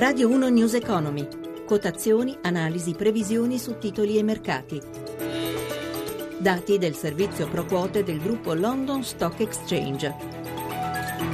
Radio 1 News Economy. Quotazioni, analisi, previsioni su titoli e mercati. Dati del servizio pro quote del gruppo London Stock Exchange.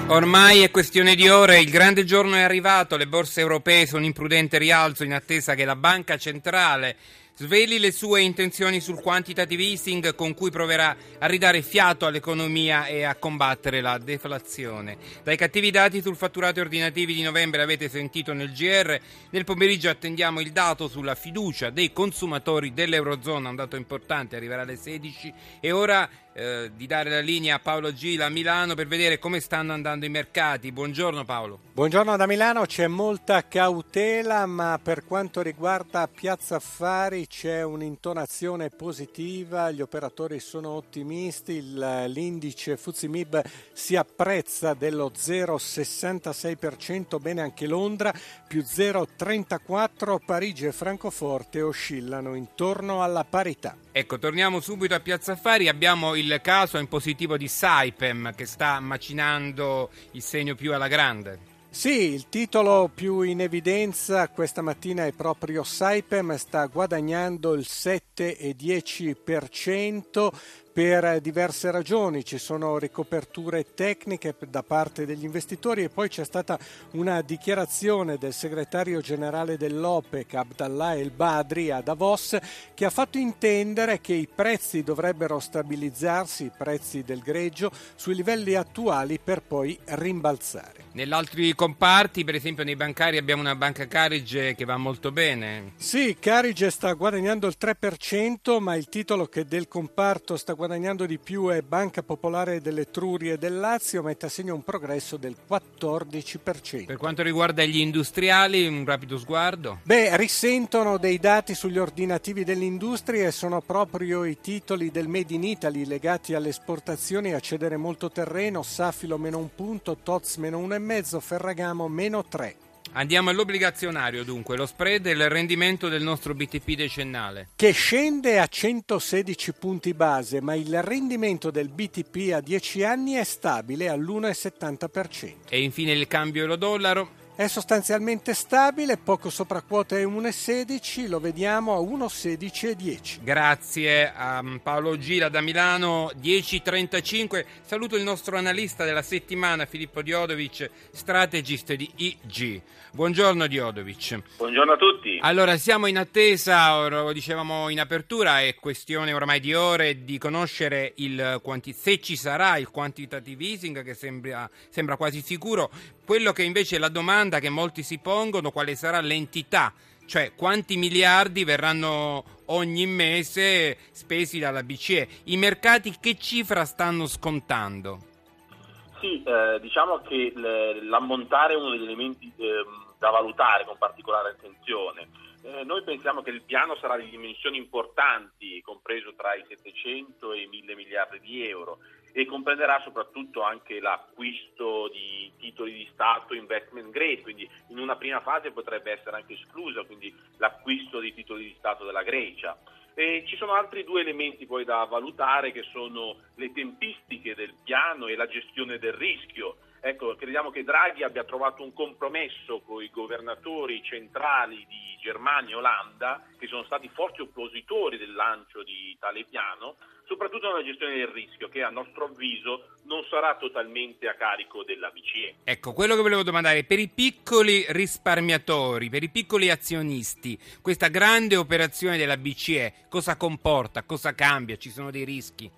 Ormai è questione di ore, il grande giorno è arrivato, le borse europee sono in prudente rialzo in attesa che la banca centrale sveli le sue intenzioni sul quantitative easing con cui proverà a ridare fiato all'economia e a combattere la deflazione. Dai cattivi dati sul fatturato ordinativi di novembre avete sentito nel GR, nel pomeriggio attendiamo il dato sulla fiducia dei consumatori dell'Eurozona, un dato importante, arriverà alle 16 e ora eh, di dare la linea a Paolo Gila a Milano per vedere come stanno andando i mercati. Buongiorno Paolo. Buongiorno da Milano, c'è molta cautela, ma per quanto riguarda Piazza Affari c'è un'intonazione positiva, gli operatori sono ottimisti, l'indice Fuzimib si apprezza dello 0,66%, bene anche Londra, più 0,34%, Parigi e Francoforte oscillano intorno alla parità. Ecco, torniamo subito a Piazza Affari, abbiamo il caso in positivo di Saipem che sta macinando il segno più alla grande. Sì, il titolo più in evidenza questa mattina è proprio Saipem, sta guadagnando il 7,10% per diverse ragioni, ci sono ricoperture tecniche da parte degli investitori e poi c'è stata una dichiarazione del segretario generale dell'OPEC Abdallah El Badri a Davos che ha fatto intendere che i prezzi dovrebbero stabilizzarsi, i prezzi del greggio, sui livelli attuali per poi rimbalzare. Nell'altri comparti, per esempio nei bancari, abbiamo una banca Carige che va molto bene. Sì, Carige sta guadagnando il 3%, ma il titolo che del comparto sta guadagnando di più è Banca Popolare delle Trurie e del Lazio, mette a segno un progresso del 14%. Per quanto riguarda gli industriali, un rapido sguardo? Beh, risentono dei dati sugli ordinativi dell'industria e sono proprio i titoli del Made in Italy legati alle esportazioni a cedere molto terreno, Safilo meno un punto, Toz meno un e mezzo, Ferragamo meno 3. Andiamo all'obbligazionario dunque, lo spread e il rendimento del nostro BTP decennale. Che scende a 116 punti base, ma il rendimento del BTP a 10 anni è stabile all'1,70%. E infine il cambio euro-dollaro. È sostanzialmente stabile, poco sopra quota è 1,16, lo vediamo a 1,16,10. Grazie a Paolo Gira da Milano, 10.35. Saluto il nostro analista della settimana, Filippo Diodovic, strategist di IG. Buongiorno Diodovic. Buongiorno a tutti. Allora, siamo in attesa, lo dicevamo in apertura, è questione ormai di ore di conoscere il, se ci sarà il quantitative easing che sembra, sembra quasi sicuro. Quello che invece è la domanda che molti si pongono, quale sarà l'entità, cioè quanti miliardi verranno ogni mese spesi dalla BCE. I mercati che cifra stanno scontando? Sì, eh, diciamo che l'ammontare è uno degli elementi eh, da valutare con particolare attenzione. Eh, noi pensiamo che il piano sarà di dimensioni importanti, compreso tra i 700 e i 1000 miliardi di euro e comprenderà soprattutto anche l'acquisto di titoli di Stato investment grade, quindi in una prima fase potrebbe essere anche escluso quindi l'acquisto di titoli di Stato della Grecia. E ci sono altri due elementi poi da valutare che sono le tempistiche del piano e la gestione del rischio. Ecco, crediamo che Draghi abbia trovato un compromesso con i governatori centrali di Germania e Olanda, che sono stati forti oppositori del lancio di tale piano, soprattutto nella gestione del rischio, che a nostro avviso non sarà totalmente a carico della BCE. Ecco, quello che volevo domandare, per i piccoli risparmiatori, per i piccoli azionisti, questa grande operazione della BCE cosa comporta, cosa cambia, ci sono dei rischi?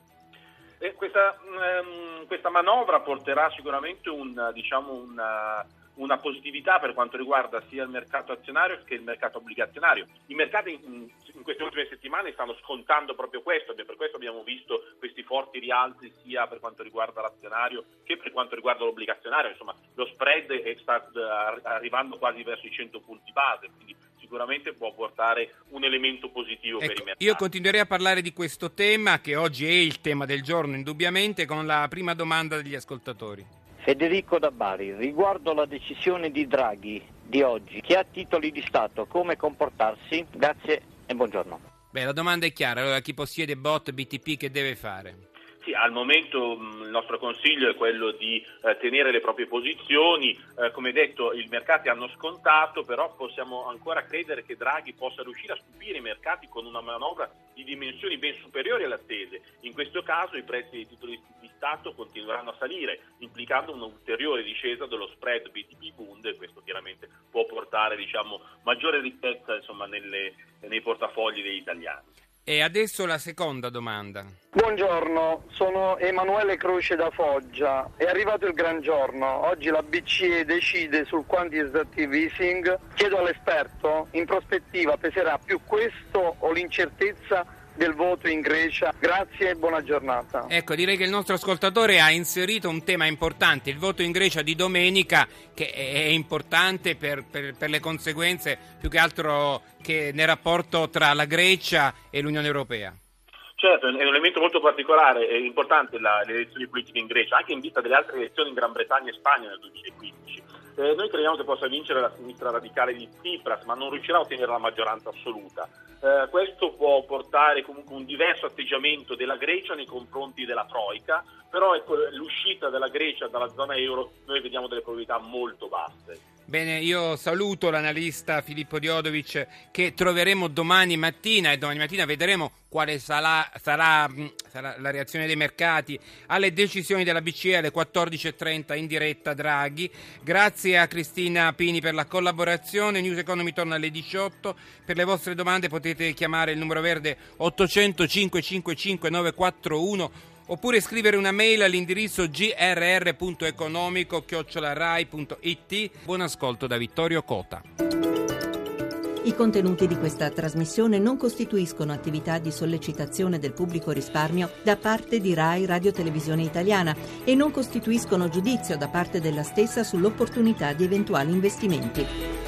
Eh, questa, um, questa, manovra porterà sicuramente un, diciamo una, una, positività per quanto riguarda sia il mercato azionario che il mercato obbligazionario. I mercati in, in queste ultime settimane stanno scontando proprio questo e per questo abbiamo visto questi forti rialzi sia per quanto riguarda l'azionario che per quanto riguarda l'obbligazionario. Insomma, lo spread sta arrivando quasi verso i 100 punti base, quindi sicuramente può portare un elemento positivo ecco, per i mercati. Io continuerei a parlare di questo tema che oggi è il tema del giorno indubbiamente con la prima domanda degli ascoltatori. Federico da Bari, riguardo la decisione di Draghi di oggi, chi ha titoli di Stato, come comportarsi? Grazie e buongiorno. Beh, la domanda è chiara, allora chi possiede bot BTP che deve fare? Sì, al momento mh, il nostro consiglio è quello di eh, tenere le proprie posizioni, eh, come detto i mercati hanno scontato, però possiamo ancora credere che Draghi possa riuscire a stupire i mercati con una manovra di dimensioni ben superiori alle attese. In questo caso i prezzi dei titoli di Stato continueranno a salire, implicando un'ulteriore discesa dello spread BTP-Bund e questo chiaramente può portare diciamo, maggiore ricchezza insomma, nelle, nei portafogli degli italiani. E adesso la seconda domanda. Buongiorno, sono Emanuele Croce da Foggia. È arrivato il gran giorno. Oggi la BCE decide sul quantitative easing. Chiedo all'esperto, in prospettiva peserà più questo o l'incertezza del voto in Grecia. Grazie e buona giornata. Ecco, direi che il nostro ascoltatore ha inserito un tema importante, il voto in Grecia di domenica, che è importante per, per, per le conseguenze più che altro che nel rapporto tra la Grecia e l'Unione Europea. Certo, è un elemento molto particolare, è importante la, le elezioni politiche in Grecia, anche in vista delle altre elezioni in Gran Bretagna e Spagna nel 2015. Eh, noi crediamo che possa vincere la sinistra radicale di Tsipras, ma non riuscirà a ottenere la maggioranza assoluta. Eh, questo può portare comunque un diverso atteggiamento della Grecia nei confronti della Troica, però ecco, l'uscita della Grecia dalla zona euro noi vediamo delle probabilità molto basse. Bene, io saluto l'analista Filippo Diodovic che troveremo domani mattina e domani mattina vedremo quale sarà, sarà, sarà, la reazione dei mercati alle decisioni della BCE alle 14.30 in diretta Draghi. Grazie a Cristina Pini per la collaborazione. News Economy torna alle 18. Per le vostre domande potete chiamare il numero verde 800 555 941 oppure scrivere una mail all'indirizzo grr.economico-rai.it. Buon ascolto da Vittorio Cota. I contenuti di questa trasmissione non costituiscono attività di sollecitazione del pubblico risparmio da parte di RAI Radio Televisione Italiana e non costituiscono giudizio da parte della stessa sull'opportunità di eventuali investimenti.